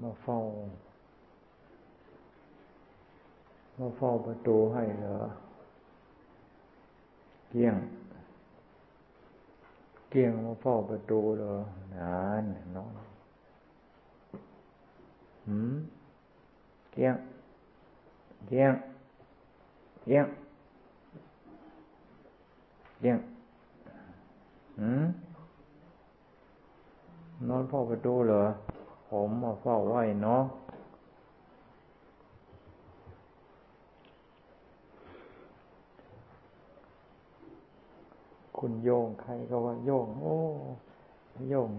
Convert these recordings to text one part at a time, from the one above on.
มาเฝ้ามาเฝ้าประตูให้เหรอเกี้ยง เกี้ยงมาเฝ้าประตูเหรอนานนอนหืมเกี้ยง เกี้ยง เกี้ยง เกี้ยงหืมนอนเฝ้าประตูเหรอ ผมมาเฝ้าไหวเนาะคุณโยงใครก็ว่าโยง โอ้ โยง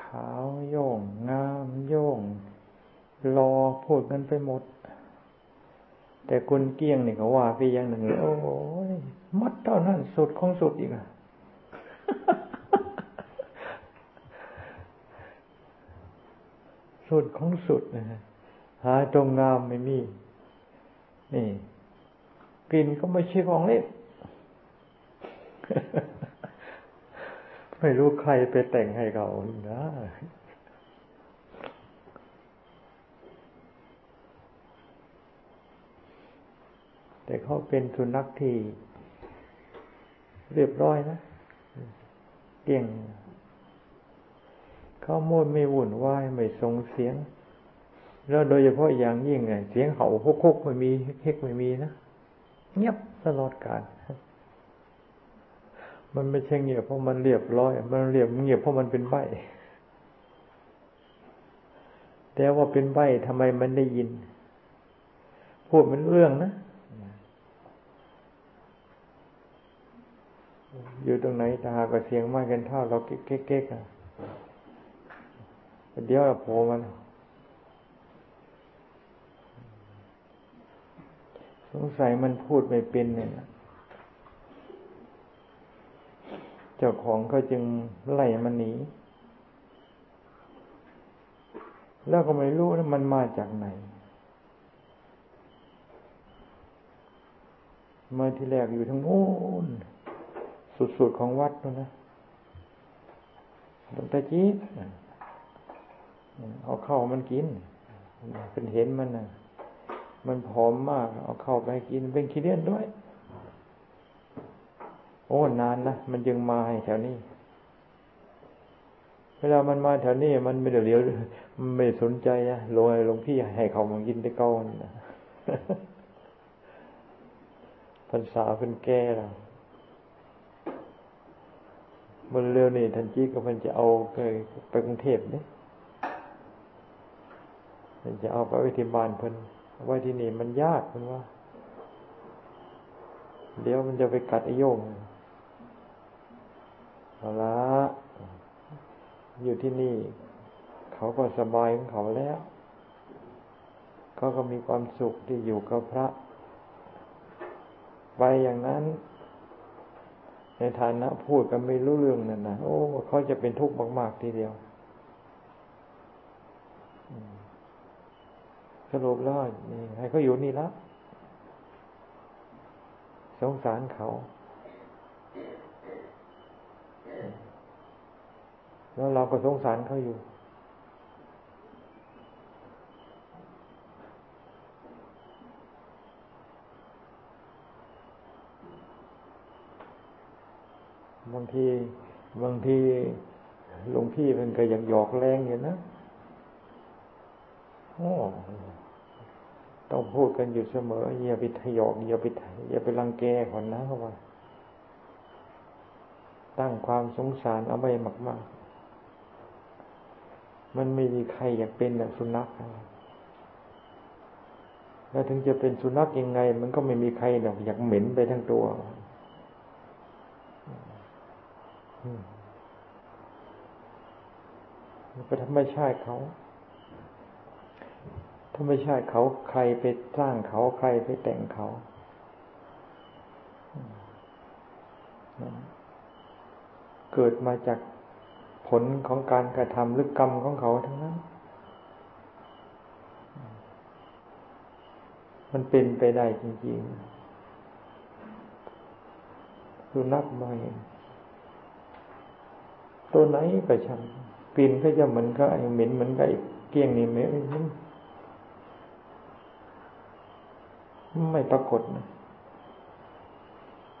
ขาวโยง งามโยง รอพูดกันไปหมด แต่คุณเกี้ยงนี่เขาว่าพี่อย่างหนึ่งโอ้ย มัดเท่านั้นสุดของสุดอีกอะสุดของสุดนะฮะหาตรงงามไม่มี นี่กลิ่นก็ไม่ใช่ของเล่นไม่รู้ใครไปแต่งให้เขานะแต่เขาเป็นสุนัขที่ เรียบร้อยนะเก่งเขาโมดไม่วุ่นวายไม่ส่งเสียง แล้วโดยเฉพาะอย่างยิ่งไงเสียงเห่าคุกๆไม่มีเฮกไม่มีนะเงียบตลอดกาลมันไม่ใช่เงียบเพราะมันเรียบร้อย มันเรียบเงียบเพราะมันเป็นใบแต่ว่าเป็นใบทำไมมันได้ยิน พูดมันเรื่องนะ อยู่ตรงไหนตาก็เสียงไม้กันเท่าเราเก๊กๆอะเดี๋ยวเราโผล่มันสงสัยมันพูดไม่เป็นเนี่ยเจ้าของเขาจึงไล่มันหนีแล้วก็ไม่รู้ว่ามันมาจากไหน มาที่แรกอยู่ทั้งโน้น สุดๆของวัดนู่นนะหลวงตาจีบเอาเข้ามันกิน เป็นเห็นมันนะมันผอมมาก เอาเข้าไปกิน เป็นขี้เลียนด้วย โอ้นานนะมันยังมาแถวนี้ เวลามันมาแถวนี้ มันไม่ได้เลี้ยวมันไม่สนใจนะลงหลวงพี่ให้เขามันกินได้ก้านะพรรษาเป็นแก่แล้ว มันเร็วนี่ทันจีก็มันจะเอาไปไปกรุงเทพเนี่ยมันจะเอาไปไว้ที่บ้านเพิ่นไว้ที่นี่มันยากเพิ่นว่าเดี๋ยวมันจะไปกัดไอโยงเอาละอยู่ที่นี่ เขาก็สบายของเขาแล้วเขาก็มีความสุขที่อยู่กับพระ ไปอย่างนั้น ในฐานะพูดกันไม่รู้เรื่องนั่นนะโอ้เขาจะเป็นทุกข์มาก ๆ ทีเดียวสรุปแล้วนี่ให้เขาอยู่นี่ละสงสารเขาแล้วเราก็สงสารเขาอยู่ บางทีบางทีหลวงพี่มันก็ยังหยอกแรงอยู่นะโอ้ต้องพูดกันอยู่เสมออย่าไปทยอกอย่าไปอย่าไปรังแกคนนะเขาว่า ตั้งความสงสารเอาไว้มาก ๆ มันไม่มีใครอยากเป็นแบบสุนัขแล้วถึงจะเป็นสุนัขยังไง มันก็ไม่มีใครอยากเหม็นไปทั้งตัว เป็นธรรมชาติเขาธรรมชาติเขาใครไปสร้างเขาใครไปแต่งเขาเกิดมาจากผลของการกระทำหรือกรรมของเขาทั้งนั้น มันเป็นไปได้จริงๆสุนัขมาเห็น ตัวไหนก็ช่างกลิ่นก็จะเหมือนกับไอ้เหม็นเหมือนกับเกี้ยงนี่ไม่ไม่ปรากฏนะ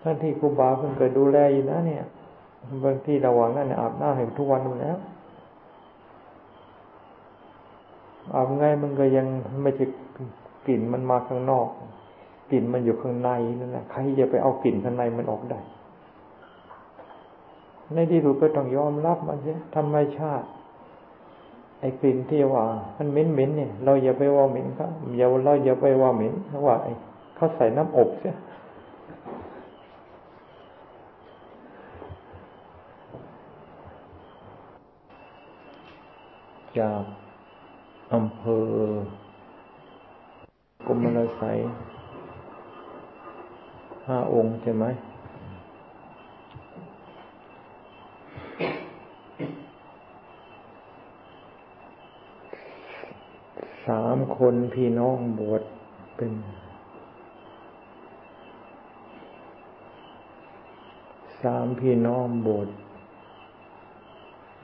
ทั้งที่ครูบาเพิ่งเคยดูแลอยู่นะเนี่ยบางที่ระวังนั่นอาบน้ำให้ทุกวันอยู่แล้วอาบไงมันก็ยังไม่ใช่กลิ่นมันมาข้างนอก กลิ่นมันอยู่ข้างในนั่นแหละใครจะไปเอากลิ่นข้างในมันออกได้ ในที่สุดก็ต้องยอมรับมันใช่ธรรมชาติ ไอ้กลิ่นที่ว่ามันเหม็นเหม็นเนี่ย เราอย่าไปว่าเหม็นครับอย่าเราอย่าไปว่าเหม็นว่าไอ้เขาใส่น้ำอบเสียจากอำเภอกรมลไสยห้าองค์ใช่ไหม สาม คนพี่น้องบวชเป็น สามพี่น้องบวช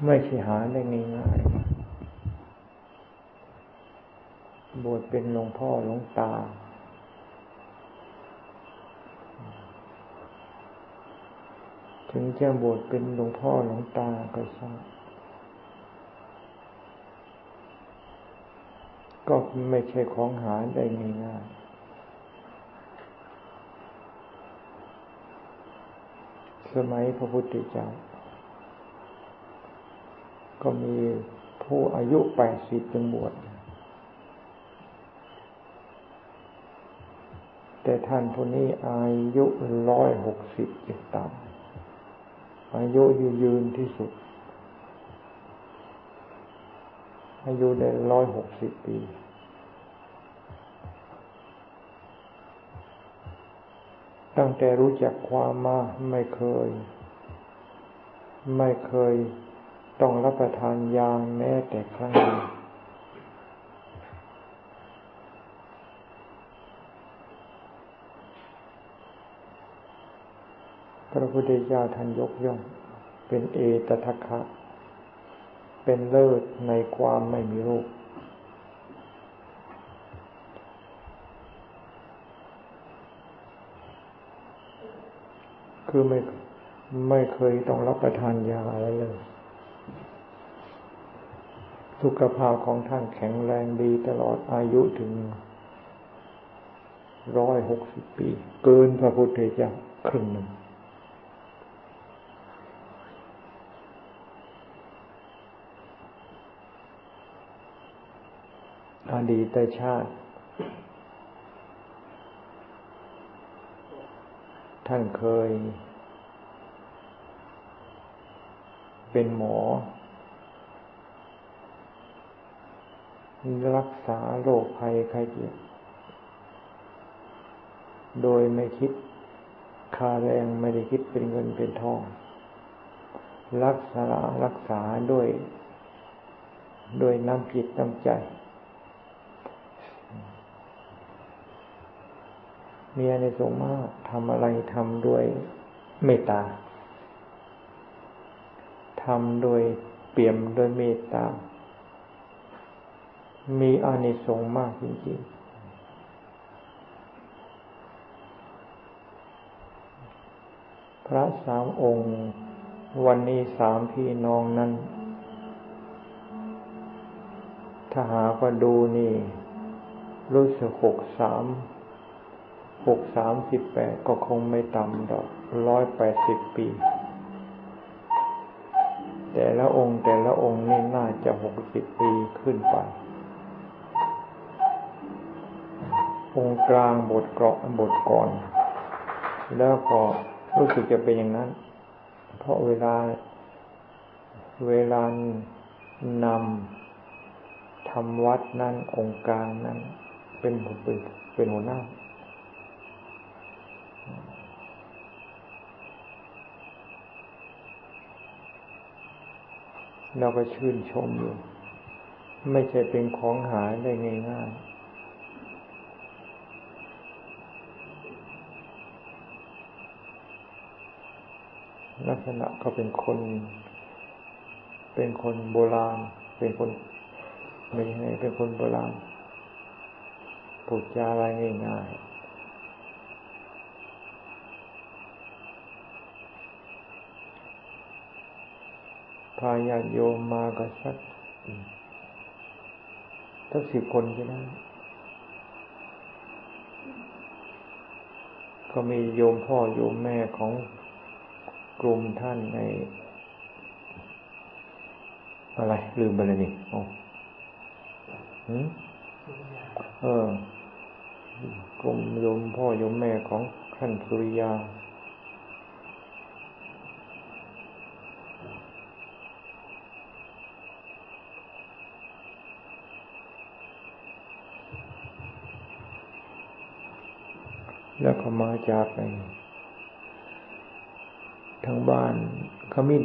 ไม่ใช่หาได้ง่ายๆบวชเป็นหลวงพ่อหลวงตา ถึงจะบวชเป็นหลวงพ่อหลวงตาก็ช่าง ก็ไม่ใช่ของหาได้ง่ายสมัยพระพุทธเจ้า ก็มีผู้อายุแปดสิบจนบวชแต่ท่านผู้นี้อายุร้อยหกสิบจะตามอายุยืนที่สุด อายุได้ร้อยหกสิบปี ตั้งแต่รู้จักความมาไม่เคย ไม่เคยต้องรับประทานยาแม้แต่ครั้งเดียวพระพุทธเจ้าท่านยกย่อง เป็นเอตทัคคะ เป็นเลิศในความไม่มีโรคคือไม่ไม่เคยต้องรับประทานยาอะไรเลย สุขภาพของท่านแข็งแรงดีตลอดอายุถึงร้อยหกสิบปี เกินพระพุทธเจ้าครึ่งหนึ่ง อดีตชาติ ท่านเคย เป็นหมอ รักษาโรคภัยไข้เจ็บโดยไม่คิดค่าแรงไม่ได้คิดเป็นเงินเป็นทอง รักษารักษาด้วย ด้วยน้ำจิตน้ำใจ มีอานิสงส์มากทำอะไรทำด้วยเมตตาทำโดยเปี่ยมโดยเมตตา มีอานิสงส์มากจริงๆ พระสามองค์ วันนี้สามพี่น้องนั้น ถ้าหาก็ดูนี่ รู้สึกหกสาม หกสามสิบแปดก็คงไม่ต่ำดอกร้อยแปดสิบปี แต่ละองค์แต่ละองค์นี่น่าจะหกสิบปีขึ้นไป องค์กลางบทเกราะบทก่อน แล้วก็รู้สึกจะเป็นอย่างนั้น เพราะเวลาเวลานำทำวัดนั้นองค์กลางนั้นเป็นเป็นเป็นหัวหน้า เราก็ชื่นชมอยู่ ไม่ใช่เป็นของหายได้ง่ายๆลักษณะก็เป็นคน เป็นคนโบราณ เป็นคนไม่ใช่เป็นคนโบราณพูดจาอะไรง่ายๆ พาญาโยมมาก็สักสักสิบคนใช่ไหมก็มีโยมพ่อโยมแม่ของกลุ่มท่านใน อะไร ลืมไปเลยนี่โอ้เออกลุ่มโยมพ่อโยมแม่ของท่านสุริยา แล้วก็มาจากไปทางบ้านขมิ้น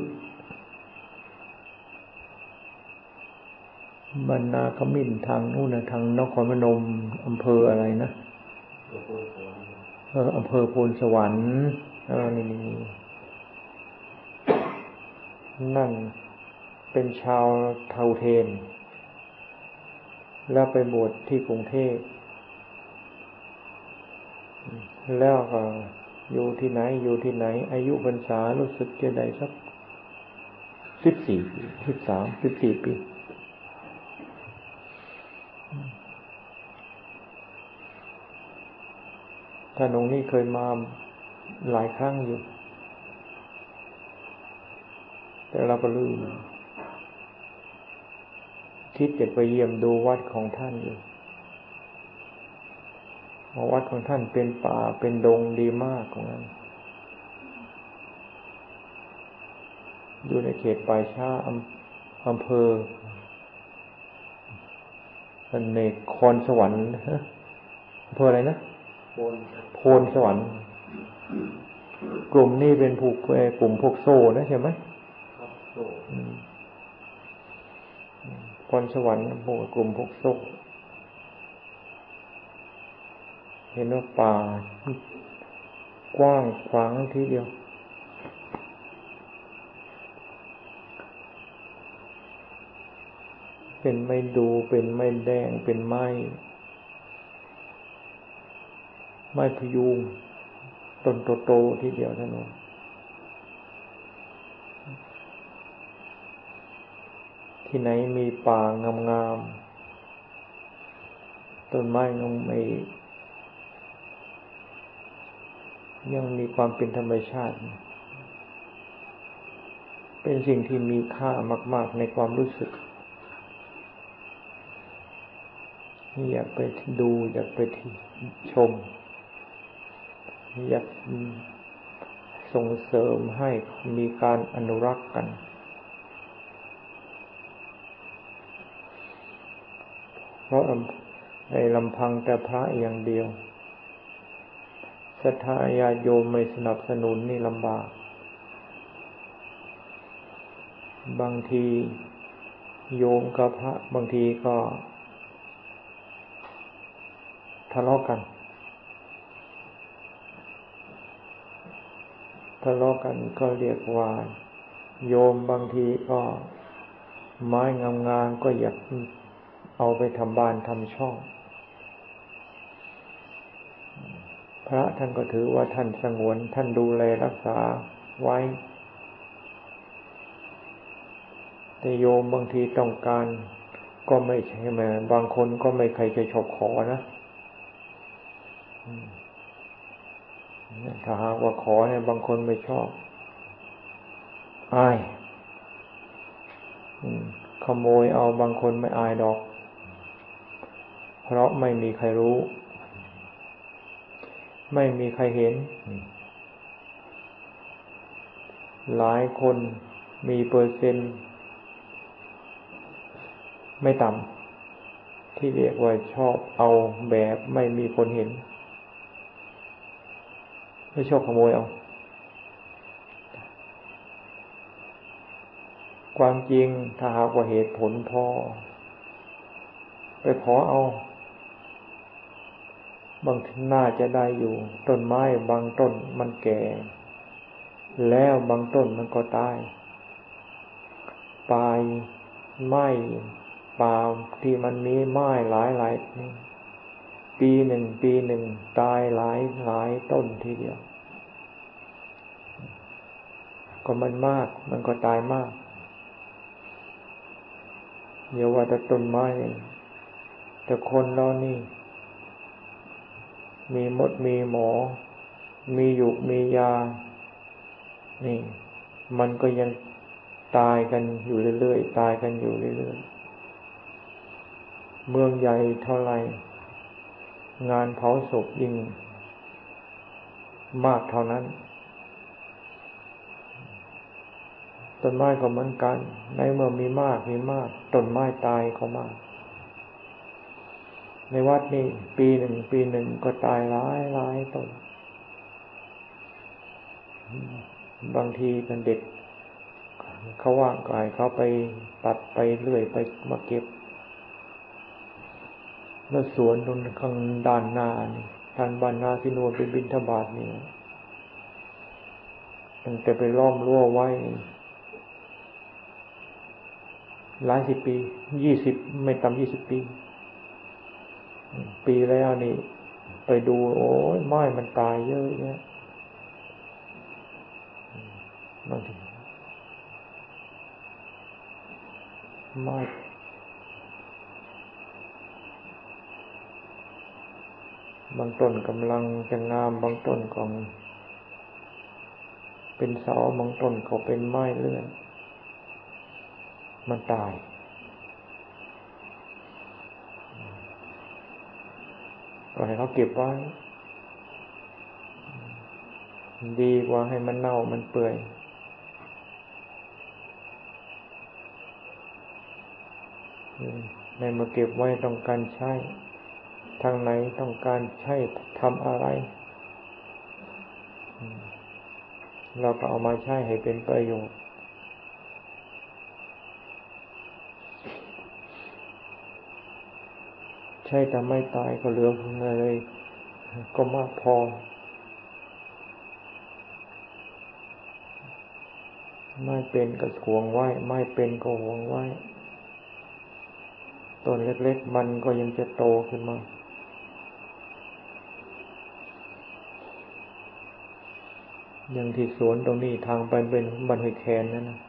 บรรณาขมิ้นทางนู่นนะทางนครพนมอำเภออะไรนะเอออำเภอโพนสวรรค์เออนี่นี่นั่นเป็นชาวเทาเทน แล้วไปบวชที่กรุงเทพ แล้วก็อยู่ที่ไหนอยู่ที่ไหน อายุพรรษารู้สึกจะได้สักสิบสี่สิบสามสิบสี่ปี ท่านองค์นี้เคยมาหลายครั้งอยู่ แต่เราก็ลืมคิดจะไปเยี่ยมดูวัดของท่านอยู่ วัดของท่านเป็นป่าเป็นดงดีมากของนั้นอยู่ในเขตป่าช้าอำเภอเป็นในคอนสวรรค์อำเภออะไรนะโพนสวรรค์ กลุ่มนี้เป็นผูกกลุ่มพวกโซ่นะใช่ไหมครับโซ่พรสวรรค์พวกกลุ่มพวกโซ่ เห็นว่าป่ากว้างขวางทีเดียว เป็นไม่ดูเป็นไม่แดงเป็นไม้ ไม้พยุงต้นโตๆทีเดียวท่านนที่ไหนมีป่างามๆต้นไม้งไม ยังมีความเป็นธรรมชาติ เป็นสิ่งที่มีค่ามาก ๆในความรู้สึก อยากไปดูอยากไปชม อยากส่งเสริมให้มีการอนุรักษ์กันเพราะในลำพังแต่พระอย่างเดียว ศรัทธาญาโยมไม่สนับสนุนนี่ลำบาก บางทีโยมกับพระ บางทีก็ทะเลาะกันทะเลาะกันก็เรียกว่าโยมบางทีก็ไม้งามๆก็อยากเอาไปทำบ้านทำช่อง พระท่านก็ถือว่าท่านสงวน ท่านดูแลรักษาไว้แต่โยมบางทีต้องการก็ไม่ใช่ไหมบางคนก็ไม่ใครจะชอบขอนะถ้าหากว่าขอเนี่ยบางคนไม่ชอบอายขโมยเอาบางคนไม่อายดอก เพราะไม่มีใครรู้ ไม่มีใครเห็น หลายคนมีเปอร์เซ็นต์ไม่ต่ำที่เรียกว่าชอบเอาแบบไม่มีคนเห็น ไม่ชอบขโมยเอา ความจริงถ้าหากว่าเหตุผลพอ ไปขอเอา บางทีน่าจะได้อยู่ ต้นไม้บางต้นมันแก่ แล้วบางต้นมันก็ตายปลายไม้ป่าที่มันมีไม้หลายหลายปีหนึ่งปีหนึ่งตายหลายหลายต้นทีเดียว ก็มันมาก มันก็ตายมากเดี๋ยวว่าแต่ต้นไม้แต่คนเรานี่ มีมดมีหมอ มีหยุกมียา นี่ มันก็ยังตายกันอยู่เรื่อยๆ ตายกันอยู่เรื่อยๆ เมืองใหญ่เท่าไรงานเผาศพยิ่งมากเท่านั้น ต้นไม้ก็เหมือนกัน ในเมื่อมีมากมีมาก ต้นไม้ตายก็มาก ในวัดนี่ปีหนึ่งปีหนึ่งก็ตายหลายหลายต้นบางทีเป็นเด็ก เขาว่างกายเขาไปตัดไปเรื่อยไปมาเก็บ แล้วสวนตรงข้างด้านหน้านี่ทางบ้านนาที่นวลเป็นบินทบาทนี่ตั้งแต่ไปล้อมรั้วไว้ หลายสิบปี ยี่สิบไม่ต่ำยี่สิบปี ปีแล้วนี่ ไปดู โอ้ยไม้มันตายเยอะแยะบางทีมากบางต้นกำลังจะงามบางต้นก็เป็นเสาบางต้นก็เป็นไม้เลื่อน มันตาย ก็ให้เขาเก็บไว้ดีกว่าให้มันเน่ามันเปื่อยในมาเก็บไว้ต้องการใช้ ทางไหนต้องการใช้ทำอะไร เราก็เอามาใช้ให้เป็นประโยชน์ ใช่แต่ไม่ตายก็เหลือเลย ก็มากพอ ไม่เป็นก็ห่วงไว้ ไม่เป็นก็ห่วงไว้ต้นเล็กๆมันก็ยังจะโตขึ้นมาอย่างที่สวนตรงนี้ทางไปเป็นบันหอยแคนนั่นนะ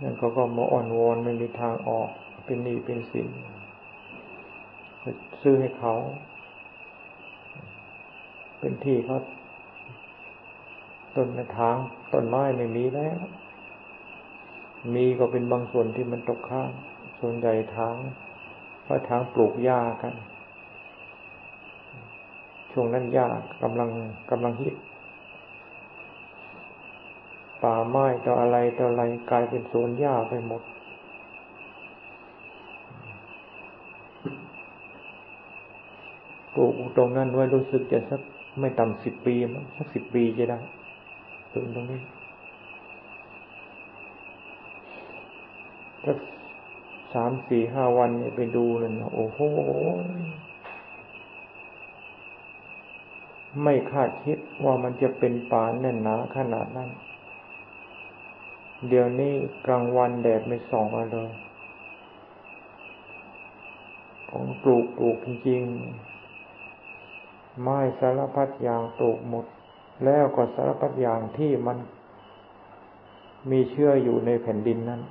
นั่นเขาก็มาอ่อนวอนไม่มีทางออก เป็นหนี้เป็นสินซื้อให้เขา เป็นที่เขาต้นทางต้นไม้ไม่มีแล้ว มีก็เป็นบางส่วนที่มันตกข้าง ส่วนใหญ่ทางเพราะทางปลูกหญ้ากัน ช่วงนั้นหญ้ากำลังกำลังฮิต ป่าไม้ต่ออะไรต่ออะไรกลายเป็นสวนหญ้าไปหมด ปลูกตรงนั้นไว้รู้สึกจะสักไม่ต่ำสิบปีมั้งสักสิบปีจะได้ตรงตรงนี้สักสามสี่ห้าวันเนี่ยไปดูเลยนะโอ้โห ไม่คาดคิดว่ามันจะเป็นป่าแน่นหนาขนาดนั้น เดี๋ยวนี้กลางวันแดดไม่ส่องมาเลยของปลูกปลูกจริงๆไม้สารพัดอย่างปลูกหมด แล้วก็สารพัดอย่างที่มัน มีเชื่ออยู่ในแผ่นดินนั้น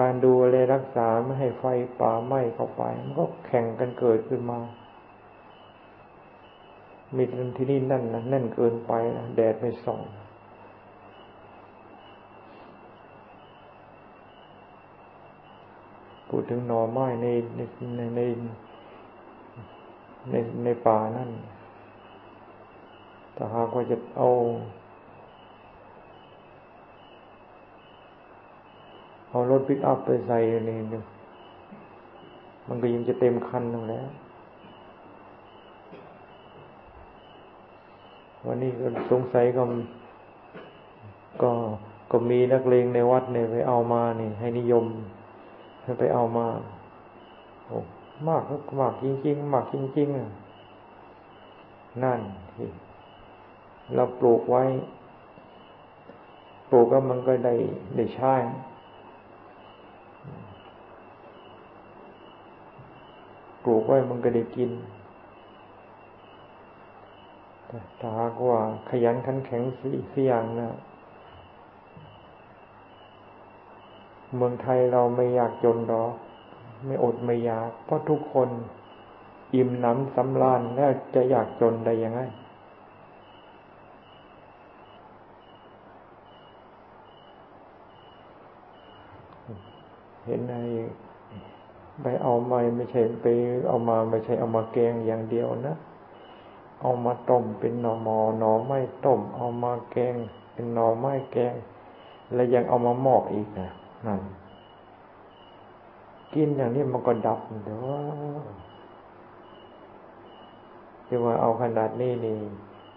การดูแลรักษาไม่ให้ไฟป่าไหม้เข้าไป มันก็แข่งกันเกิดขึ้นมา มีที่นี่นั่นนะแน่นเกินไปนะแดดไม่ส่อง พูดถึงหน่อไม้ในในในในในป่านั่นถ้าหากว่าจะเอาเอารถปิกอัพไปใส่นี่มันก็ยังจะเต็มคันนั่นแหละวันนี้ก็สงสัยก็ก็ก็มีนักเลงในวัดเนี่ยไปเอามานี่ให้นิยม ไปเอามาโอ้มากมากจริงๆมากจริงๆอะนั่นที่เราปลูกไว้ ปลูกก็มันก็ได้ได้ใช้ปลูกไว้มันก็ได้กินถ้าหากว่าขยันขันแข็งสีสีอย่างนะ เมืองไทยเราไม่อยากจนหรอกไม่อดไม่อยาก เพราะทุกคนอิ่มน้ำสำราญแล้วจะอยากจนได้ยังไงเห็นในไปเอามาไม่ใช่ไป เอามาไม่ใช่เอามาแกงอย่างเดียวนะ เอามาต้มเป็นหน่อมอหน่อไม้ต้ม เอามาแกง เป็นหน่อไม้แกง แล้วยังเอามาหมอกอีกนะ นั่นกินอย่างนี้มันก็ดับเดี๋ยวว่าที่ว่าเอาขนาดนี้นี่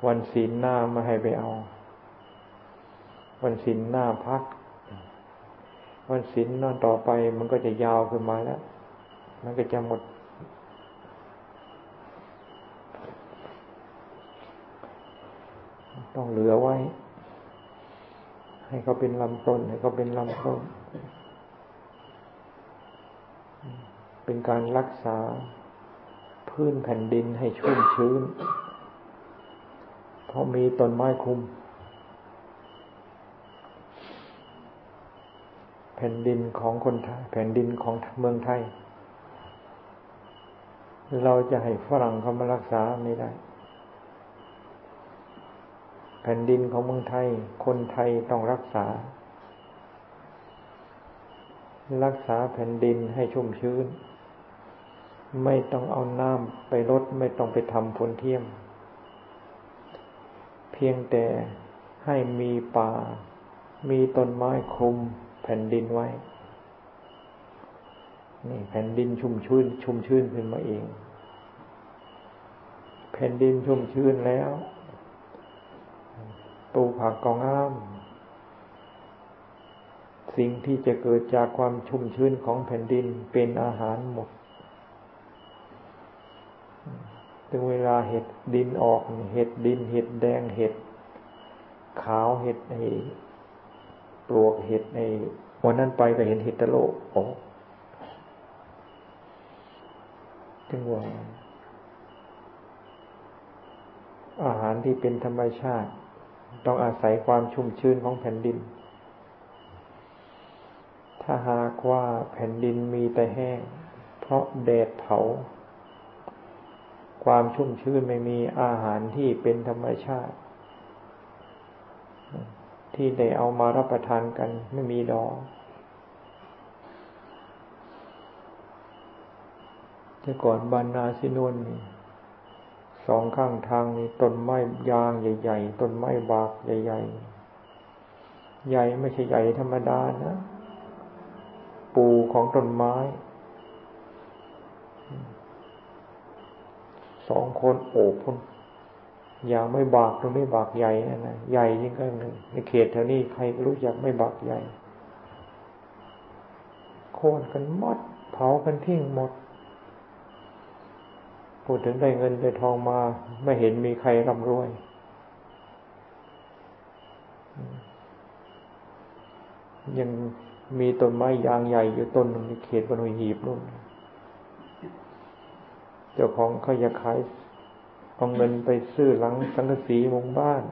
วันศีลหน้ามาให้ไปเอา วันศีลหน้าพัก วันศีลนอนต่อไปมันก็จะยาวขึ้นมาแล้ว มันก็จะหมด ต้องเหลือไว้ ให้เขาเป็นลำต้น ให้เขาเป็นลำต้น เป็นการรักษาพื้นแผ่นดินให้ชุ่มชื้น เพราะมีต้นไม้คุม แผ่นดินของคนไทยแผ่นดินของเมืองไทย เราจะให้ฝรั่งเขามารักษาไม่ได้ แผ่นดินของเมืองไทย คนไทยต้องรักษา รักษาแผ่นดินให้ชุ่มชื้น ไม่ต้องเอาน้ำไปลดไม่ต้องไปทำฝนเทียม เพียงแต่ให้มีป่า มีต้นไม้คลุมแผ่นดินไว้ นี่แผ่นดินชุ่มชื้น ชุ่มชื้นขึ้นมาเอง แผ่นดินชุ่มชื้นแล้ว ปลูกผักกองอ้าม สิ่งที่จะเกิดจากความชุ่มชื้นของแผ่นดินเป็นอาหารหมด ถึงเวลาเห็ดดินออกเห็ดดินเห็ดแดงเห็ดขาวเห็ดไอ้ปลวกเห็ดไอ้วันนั้นไปก็เห็นเห็ดตะโลกออกถึงว่าอาหารที่เป็นธรรมชาติ ต้องอาศัยความชุ่มชื้นของแผ่นดิน ถ้าหากว่าแผ่นดินมีแต่แห้ง เพราะแดดเผา ความชุ่มชื้นไม่มีอาหารที่เป็นธรรมชาติ ที่ได้เอามารับประทานกันไม่มีดอกแต่ก่อนบานนาซินวนนี่ สองข้างทางมีต้นไม้ยางใหญ่ๆ ต้นไม้บากใหญ่ๆ ใหญ่ไม่ใช่ใหญ่ธรรมดานะ ปูของต้นไม้ สองคนโอบคนยางไม่บากตรงนี้บากใหญ่นะนะใหญ่ยิ่งก็ในเขตแถวนี้ใครรู้จักไม่บากใหญ่โค่นกันหมดเผากันทิ้งหมด พูดถึงได้เงินได้ทองมา ไม่เห็นมีใครร่ำรวย ยังมีต้นไม้ยางใหญ่อยู่ต้นหนึ่งในเขตบนหีบนู่นเจ้าของเขาอยากขายเอาเงินไปซื้อหลังสังกสีมุงบ้าน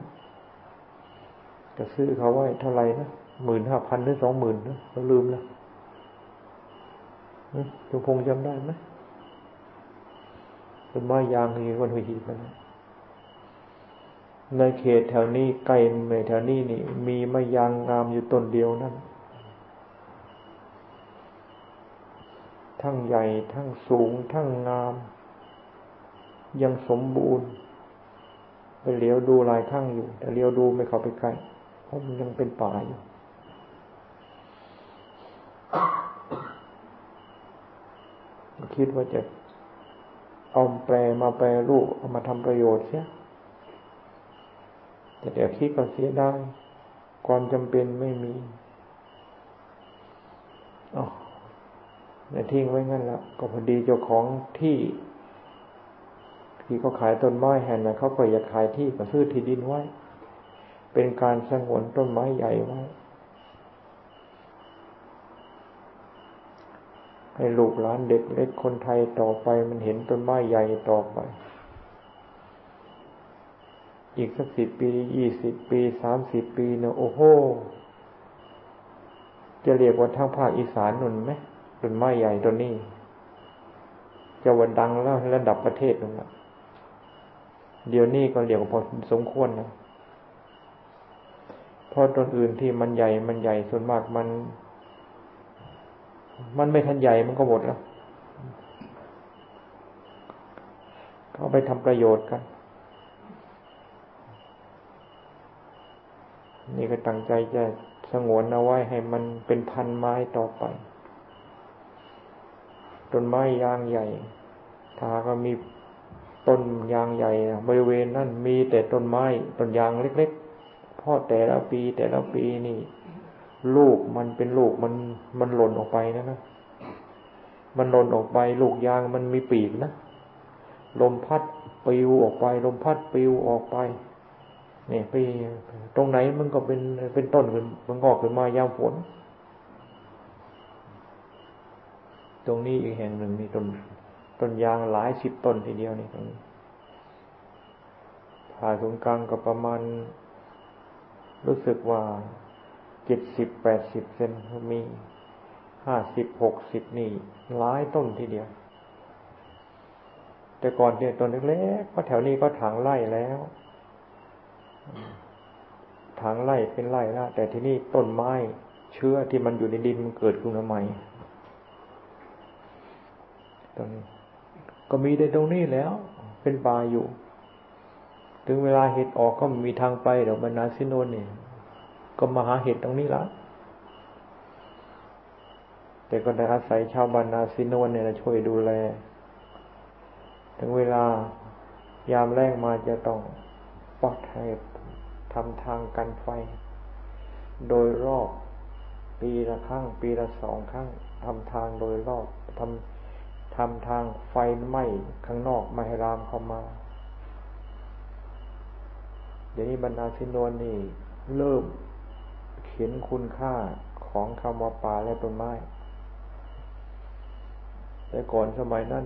จะซื้อเขาไว้เท่าไหร่นะหมื่นห้าพันหรือสองหมื่นนะเราลืมแล้วทุพงจำได้ไหม ต้นไม้ยางหีคนหัวหีบนะในเขตแถวนี้ไกลในแถวนี้นี่ มีไม้ยางงามอยู่ต้นเดียวนั่นทั้งใหญ่ทั้งสูงทั้งงาม ยังสมบูรณ์ ไปเลี้ยวดูลายข้างอยู่ แต่เลี้ยวดูไม่เข้าไปใกล้เพราะมันยังเป็นป่าอยู่คิดว่าจะ เอาแปลมาแปลรูปเอามาทำประโยชน์เสียแต่เดี๋ยวคิดก็เสียได้ ความจำเป็นไม่มีอ๋อเนี่ยทิ้งไว้งั้นแล้วก็พอดีเจ้าของที่ที่เขาขายต้นไม้แห่งนั้นเขาก็อยากขายที่ก็ซื้อที่ดินไว้ เป็นการสงวนต้นไม้ใหญ่ไว้ ให้ลูกหลานเด็กเล็กคนไทยต่อไปมันเห็นต้นไม้ใหญ่ต่อไป อีกสักสิบปียี่สิบปีสามสิบปีเนะโอ้โห จะเรียกว่าทั้งภาคอีสานนุนไหมต้นไม้ใหญ่ต้นนี้จะวันดังแล้วระดับประเทศนั่นแหละเดี๋ยวนี้ก็เรียกว่าพอสมควรนะเพราะต้นอื่นที่มันใหญ่มันใหญ่ส่วนมากมัน มันไม่ทันใหญ่มันก็หมดแล้วเขาไปทำประโยชน์กัน นี่ก็ตั้งใจจะสงวนเอาไว้ให้มันเป็นพันไม้ต่อไป ต้นไม้ยางใหญ่ถ้าก็มีต้นยางใหญ่ บริเวณนั้นมีแต่ต้นไม้ต้นยางเล็กๆพอแต่ละปีแต่ละปีนี่ ลูกมันเป็นลูกมันมันหล่นออกไปนะนะมันหล่นออกไป ลูกยางมันมีปีกนะลมพัดปิวออกไป ลมพัดปิวออกไปเนี่ยไปตรงไหนมันก็เป็นเป็นต้นขึ้นมันงอกขึ้นมายามฝนตรงนี้อีกแห่งหนึ่งนี่ต้นต้นยางหลายสิบต้นทีเดียวนี่ตรงนี้ผ่าศูนย์กลางก็ประมาณ รู้สึกว่า เจ็ดสิบแปดสิบเซนมีห้าสิบหกสิบนี่หลายต้นทีเดียว แต่ก่อนเนี่ยต้นเล็กๆก็แถวนี้ก็ถางไร่แล้วถางไร่เป็นไร่แล้วแต่ที่นี่ต้นไม้เชื้อที่มันอยู่ในดินมันเกิดขึ้นมาใหม่ตรงนี้ก็มีในตรงนี้แล้ว เป็นป่าอยู่ ถึงเวลาเห็ดออกก็มีทางไปเดี๋ยวบรรณาซิโนนเนี่ย ก็มาหาเห็ดตรงนี้ละแต่ก็ได้อาศัยชาวบ้านนาซินวนเนี่ยช่วยดูแล ถึงเวลายามแรงมาจะต้องปักให้ทำทางกันไฟ โดยรอบปีละครั้งปีละสองครั้งทำทางโดยรอบทำทำทางไฟไหม้ข้างนอกไม่ให้รามเข้ามาเดี๋ยวนี้บรรดาชินวนนี่เริ่ม เห็นคุณค่าของคำว่าป่าและต้นไม้ แต่ก่อนสมัยนั้น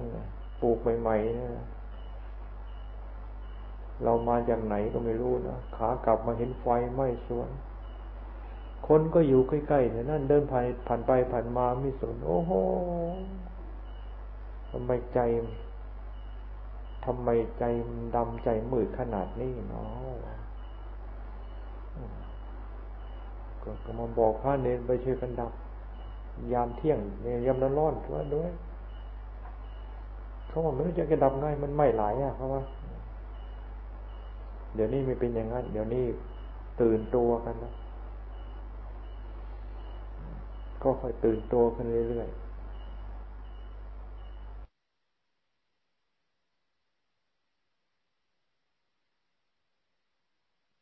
ปลูกใหม่ๆเเรามาจากไหนก็ไม่รู้นะขากลับมาเห็นไฟไหม้สวน คนก็อยู่ใกล้ๆแต่นั่นเดินผ่านผ่านไปผ่านมาไม่สนโอ้โหทำไมใจทำไมใจดำใจมืดขนาดนี้เนาะ ก็มาบอกพระเนรไปช่วยกันดับ ยามเที่ยงเนี่ยยามร้อนๆว่าด้วยเขาบอกไม่รู้จะกระดับง่ายมันไม่หลายอะเพราะว่า เดี๋ยวนี้ไม่เป็นอย่างนั้น เดี๋ยวนี้ตื่นตัวกันแล้วก็ค่อยตื่นตัวขึ้นเรื่อยๆ